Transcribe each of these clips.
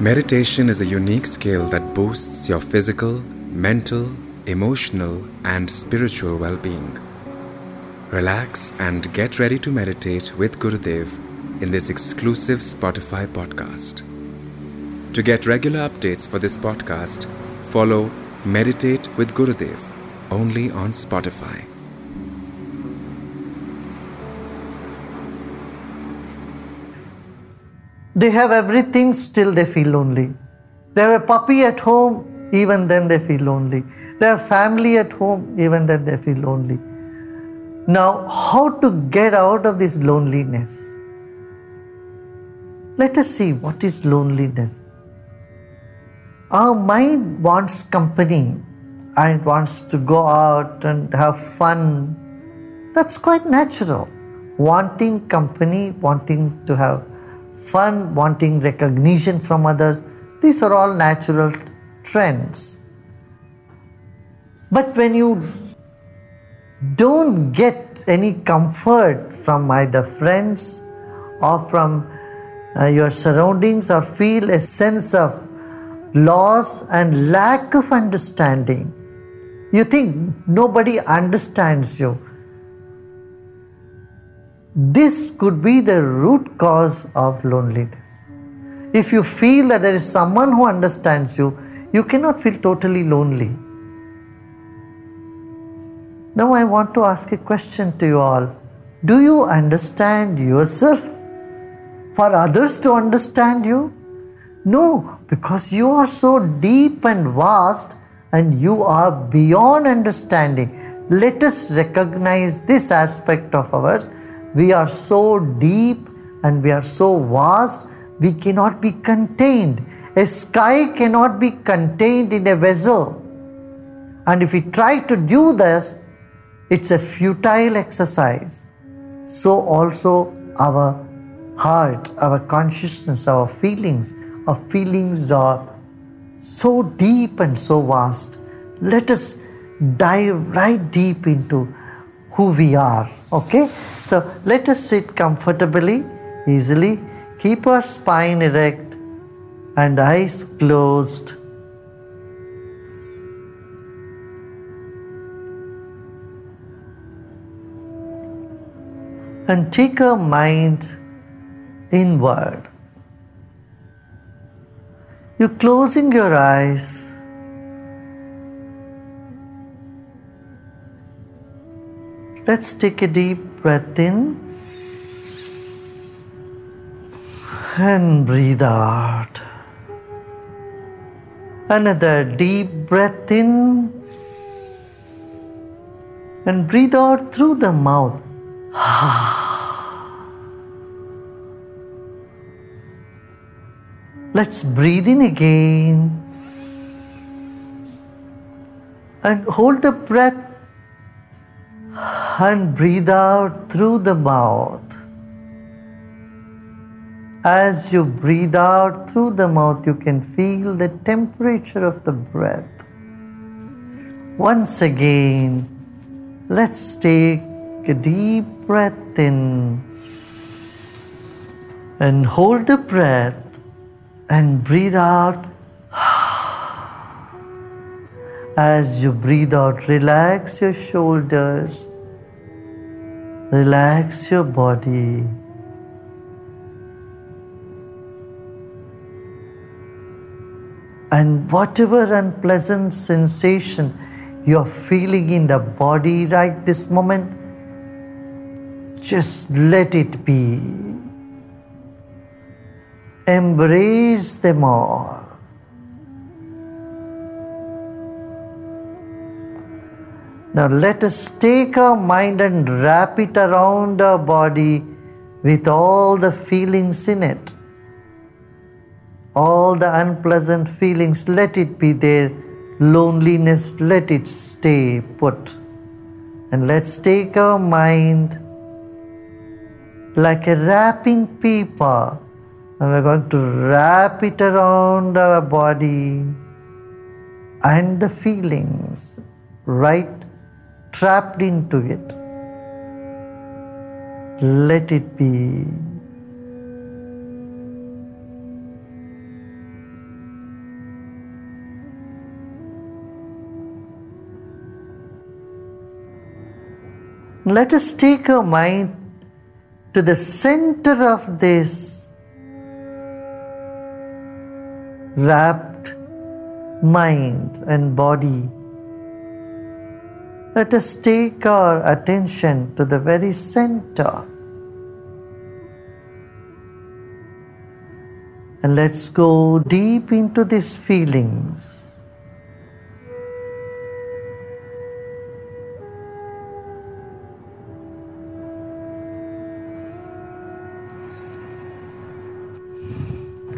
Meditation is a unique skill that boosts your physical, mental, emotional, and spiritual well being. Relax and get ready to meditate with Gurudev in this exclusive Spotify podcast. To get regular updates for this podcast, follow Meditate with Gurudev only on Spotify. They have everything, still they feel lonely. They have a puppy at home, even then they feel lonely. They have family at home, even then they feel lonely. Now, how to get out of this loneliness? Let us see what is loneliness. Our mind wants company and wants to go out and have fun. That's quite natural. Wanting company, wanting to have fun, wanting recognition from others, these are all natural trends. But when you don't get any comfort from either friends or from uh, your surroundings or feel a sense of loss and lack of understanding, you think nobody understands you this could be the root cause of loneliness. If you feel that there is someone who understands you, you cannot feel totally lonely. Now, I want to ask a question to you all Do you understand yourself for others to understand you? No, because you are so deep and vast and you are beyond understanding. Let us recognize this aspect of ours we are so deep and we are so vast, we cannot be contained. A sky cannot be contained in a vessel. And if we try to do this, it's a futile exercise. So also our heart, our consciousness, our feelings, our feelings are so deep and so vast. Let us dive right deep into who we are. Okay? So let us sit comfortably, easily, keep our spine erect and eyes closed. And take our mind inward. You're closing your eyes Let's take a deep breath in and breathe out. Another deep breath in and breathe out through the mouth. Let's breathe in again and hold the breath and breathe out through the mouth. As you breathe out through the mouth, you can feel the temperature of the breath. Once again, let's take a deep breath in and hold the breath and breathe out. As you breathe out, relax your shoulders Relax your body. And whatever unpleasant sensation you're feeling in the body right this moment, just let it be. Embrace them all. Now let us take our mind and wrap it around our body with all the feelings in it. All the unpleasant feelings, let it be there. Loneliness, let it stay put. And let's take our mind like a wrapping paper. And we're going to wrap it around our body and the feelings right trapped into it. Let it be. Let us take our mind to the center of this wrapped mind and body. Let us take our attention to the very center. And let's go deep into these feelings.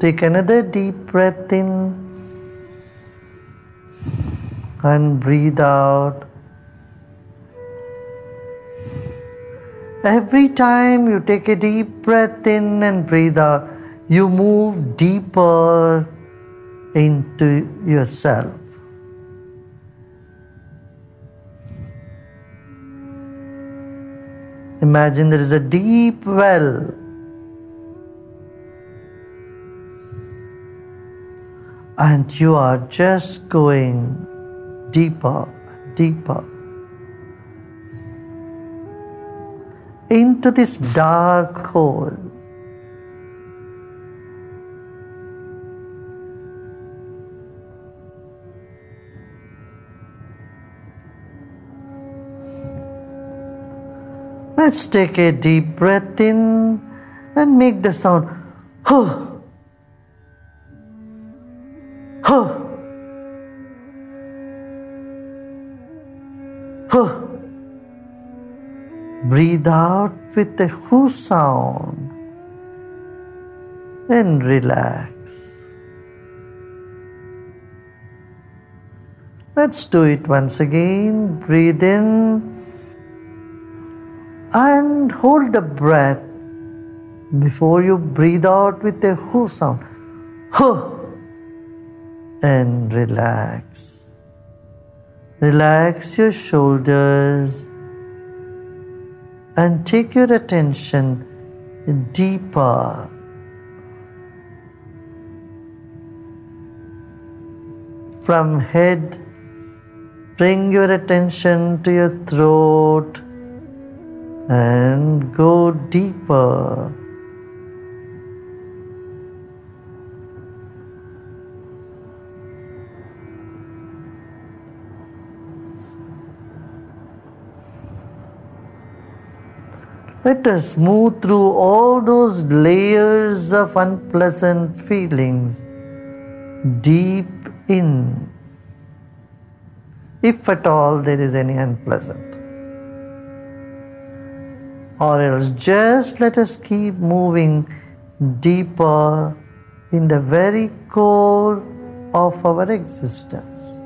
Take another deep breath in and breathe out. Every time you take a deep breath in and breathe out, you move deeper into yourself. Imagine there is a deep well and you are just going deeper, deeper into this dark hole. Let's take a deep breath in and make the sound. Huh. Breathe out with the who sound and relax. Let's do it once again. Breathe in and hold the breath before you breathe out with the who sound. Huh. And relax. Relax your shoulders and take your attention deeper. From head, bring your attention to your throat and go deeper. Let us move through all those layers of unpleasant feelings deep in, if at all there is any unpleasant. Or else just let us keep moving deeper in the very core of our existence.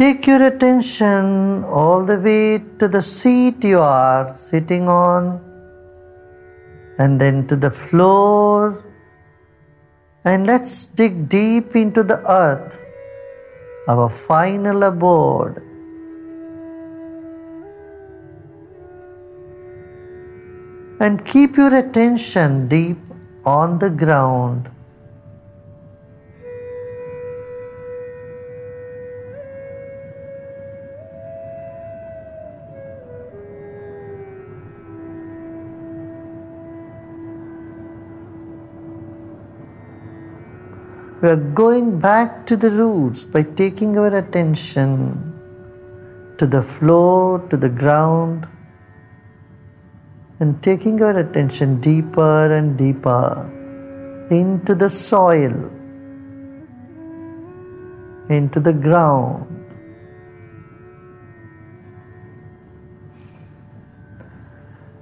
Take your attention all the way to the seat you are sitting on, and then to the floor. And let's dig deep into the earth, our final abode. And keep your attention deep on the ground We are going back to the roots by taking our attention to the floor, to the ground, and taking our attention deeper and deeper into the soil, into the ground.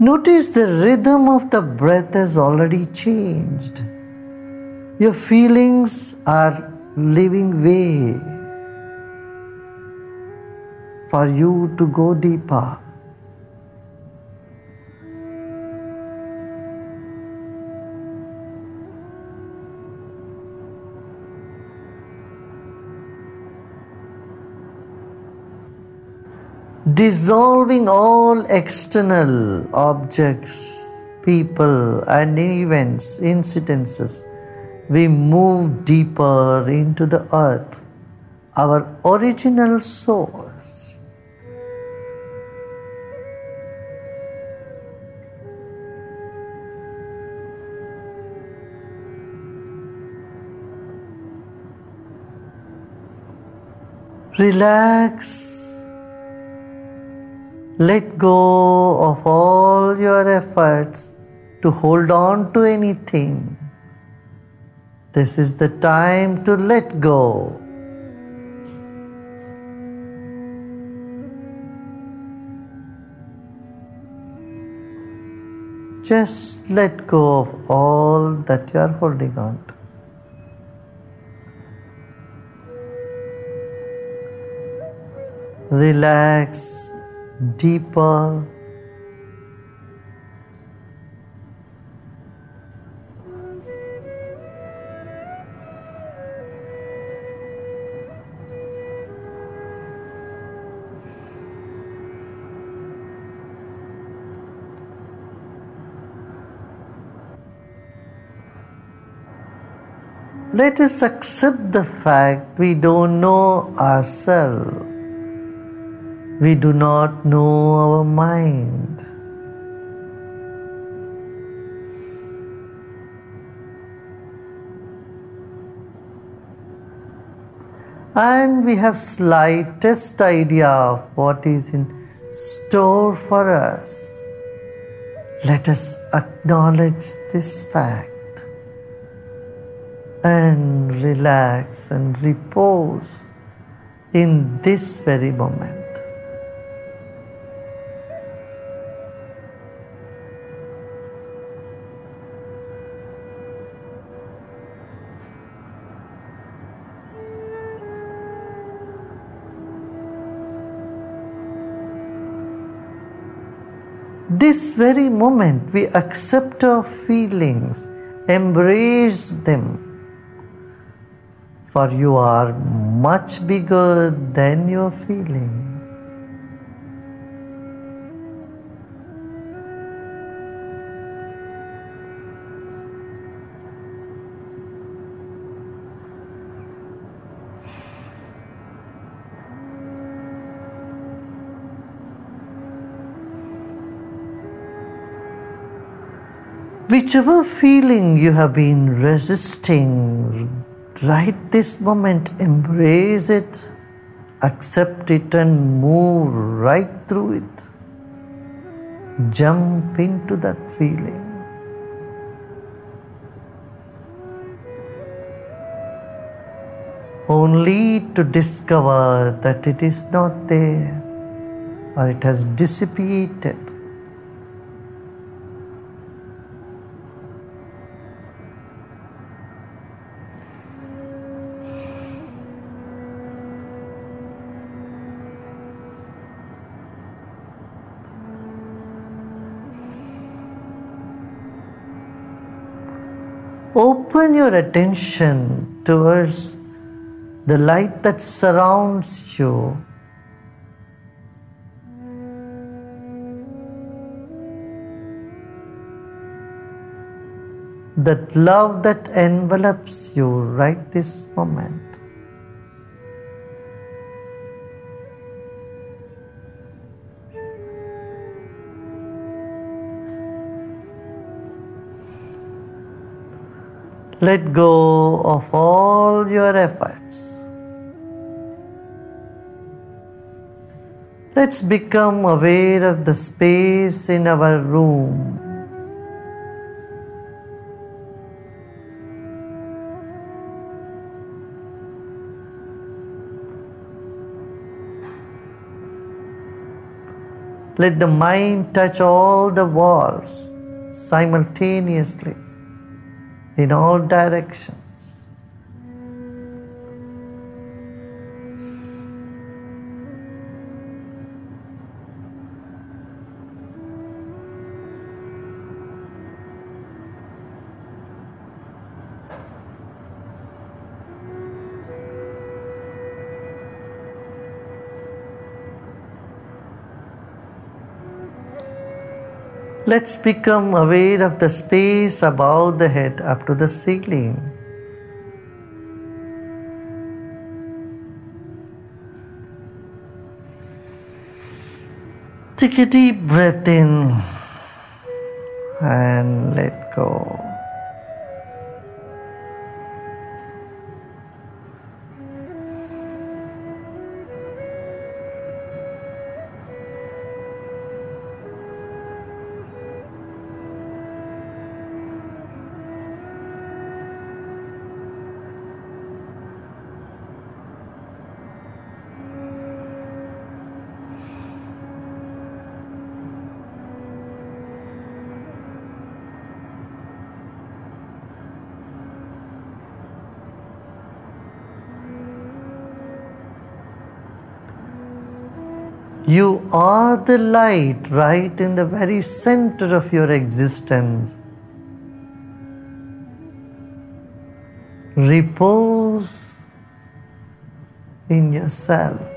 Notice the rhythm of the breath has already changed. Your feelings are living way for you to go deeper. dissolving all external objects, people, and events, incidences, we move deeper into the earth, our original source. Relax let go of all your efforts to hold on to anything. This is the time to let go. Just let go of all that you are holding on to. Relax deeper. Let us accept the fact we don't know ourselves we do not know our mind. And we have slightest idea of what is in store for us. Let us acknowledge this fact and relax and repose in this very moment. this very moment we accept our feelings, embrace them. For you are much bigger than your feeling. Whichever feeling you have been resisting, right this moment, embrace it, accept it, and move right through it. Jump into that feeling. Only to discover that it is not there or it has dissipated. open your attention towards the light that surrounds you. That love that envelops you right this moment. Let go of all your efforts. Let's become aware of the space in our room. Let the mind touch all the walls simultaneously in all directions. Let's become aware of the space above the head up to the ceiling. Take a deep breath in and let go. You are the light right in the very center of your existence. Repose in yourself.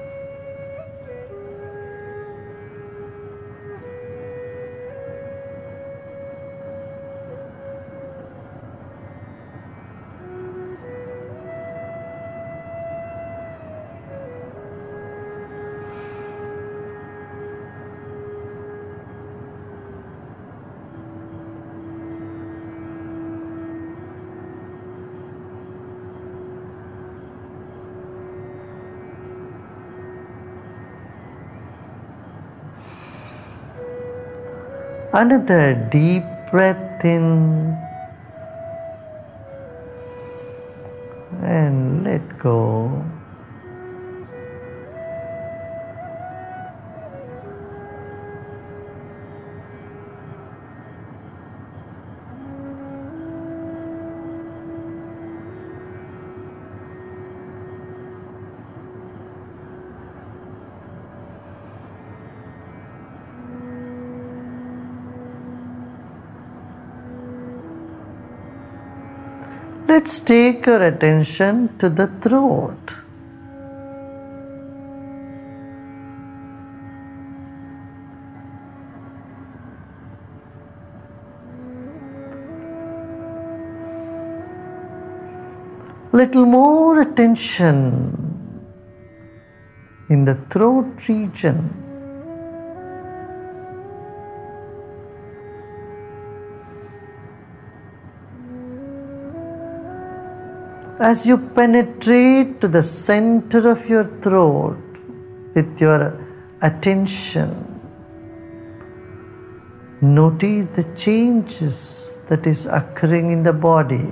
Another deep breath in Let's take your attention to the throat. Little more attention in the throat region. As you penetrate to the center of your throat with your attention, notice the changes that is occurring in the body.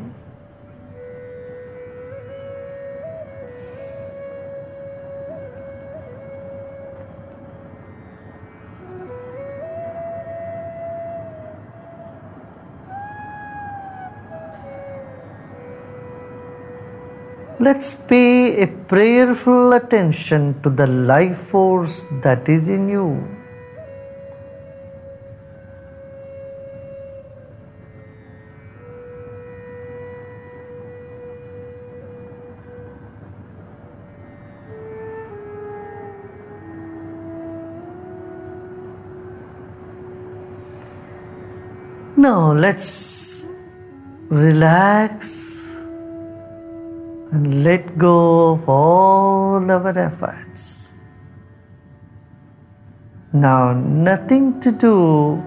Let's pay a prayerful attention to the life force that is in you. Now let's relax and let go of all our efforts. Now, nothing to do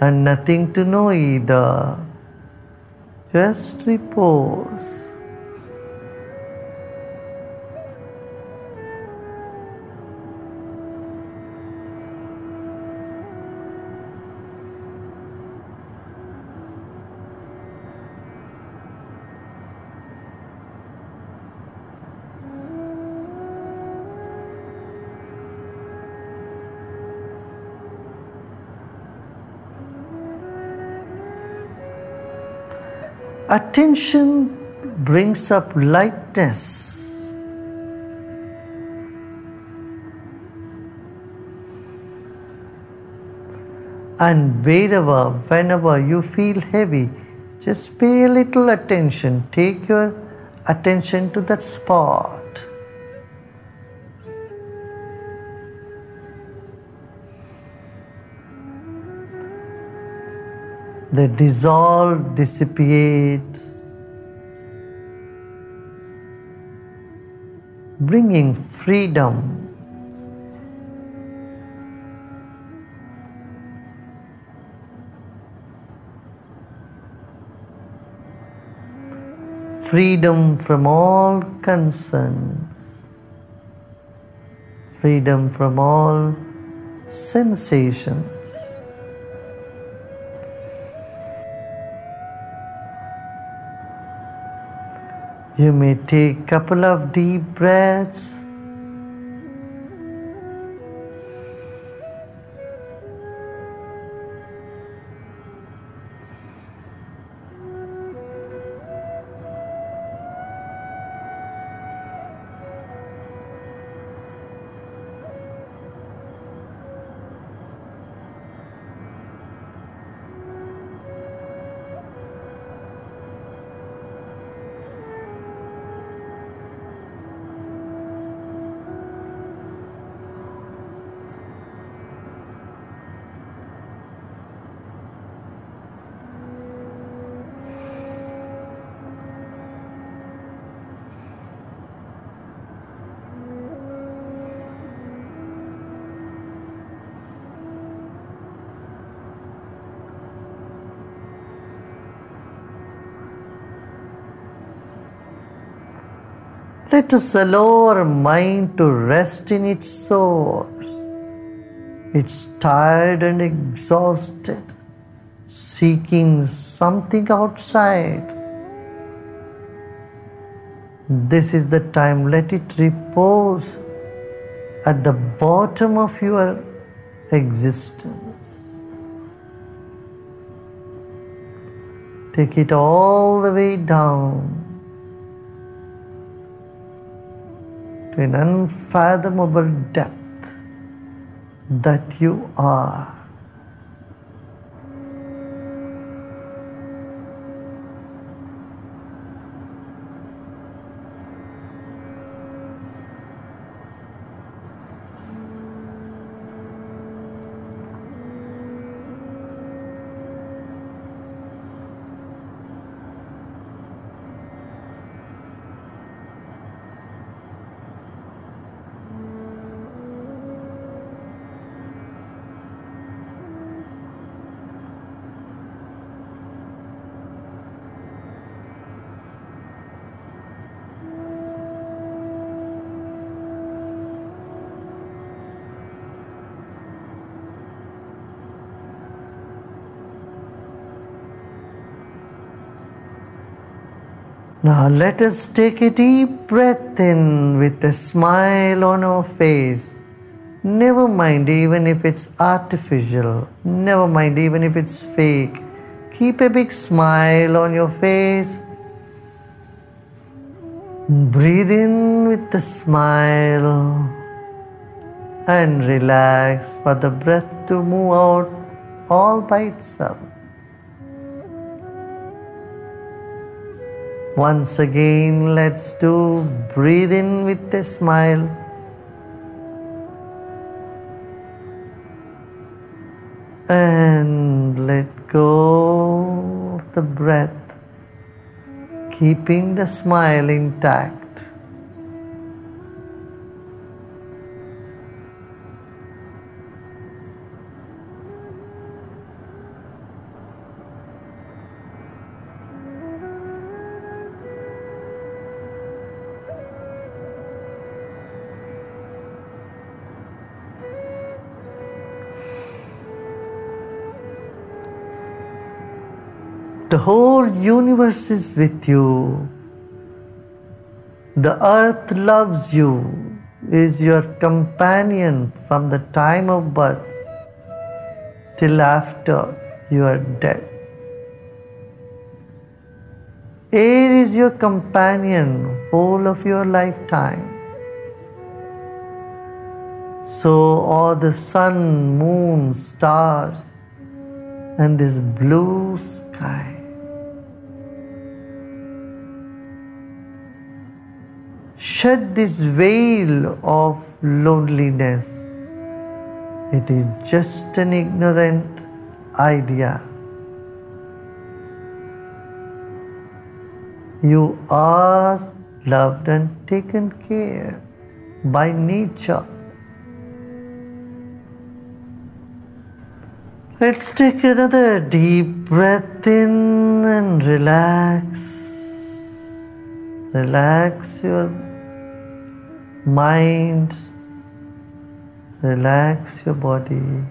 and nothing to know either. Just repose. Attention brings up lightness. And wherever, whenever you feel heavy, just pay a little attention. Take your attention to that spot. They dissolve, dissipate, bringing freedom. Freedom from all concerns, freedom from all sensations. You may take a couple of deep breaths. Let us allow our mind to rest in its source. It's tired and exhausted, seeking something outside. This is the time, let it repose at the bottom of your existence. Take it all the way down to an unfathomable depth that you are. Now let us take a deep breath in with a smile on our face. Never mind, even if it's artificial. Never mind, even if it's fake. Keep a big smile on your face. Breathe in with the smile and relax for the breath to move out all by itself. Once again, let's do breathe in with a smile. And let go of the breath, keeping the smile intact. The whole universe is with you. The earth loves you, is your companion from the time of birth till after you are dead. Air is your companion whole of your lifetime. So are the sun, moon, stars, and this blue sky. shed this veil of loneliness. It is just an ignorant idea. You are loved and taken care by nature. Let's take another deep breath in and relax. Relax your mind, relax your body.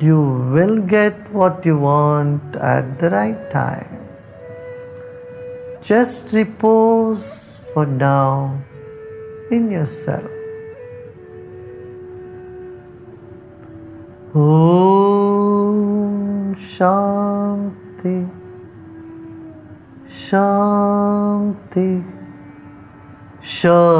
You will get what you want at the right time. Just repose for now in yourself. Om Shanti Shanti Shanti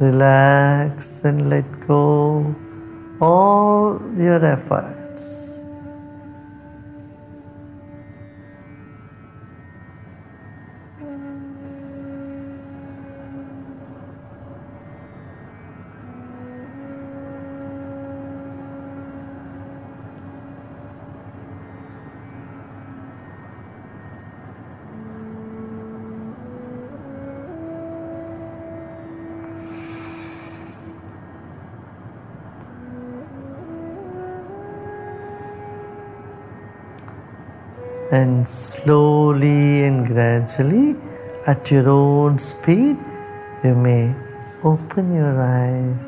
Relax and let go all your efforts. And slowly and gradually at your own speed you may open your eyes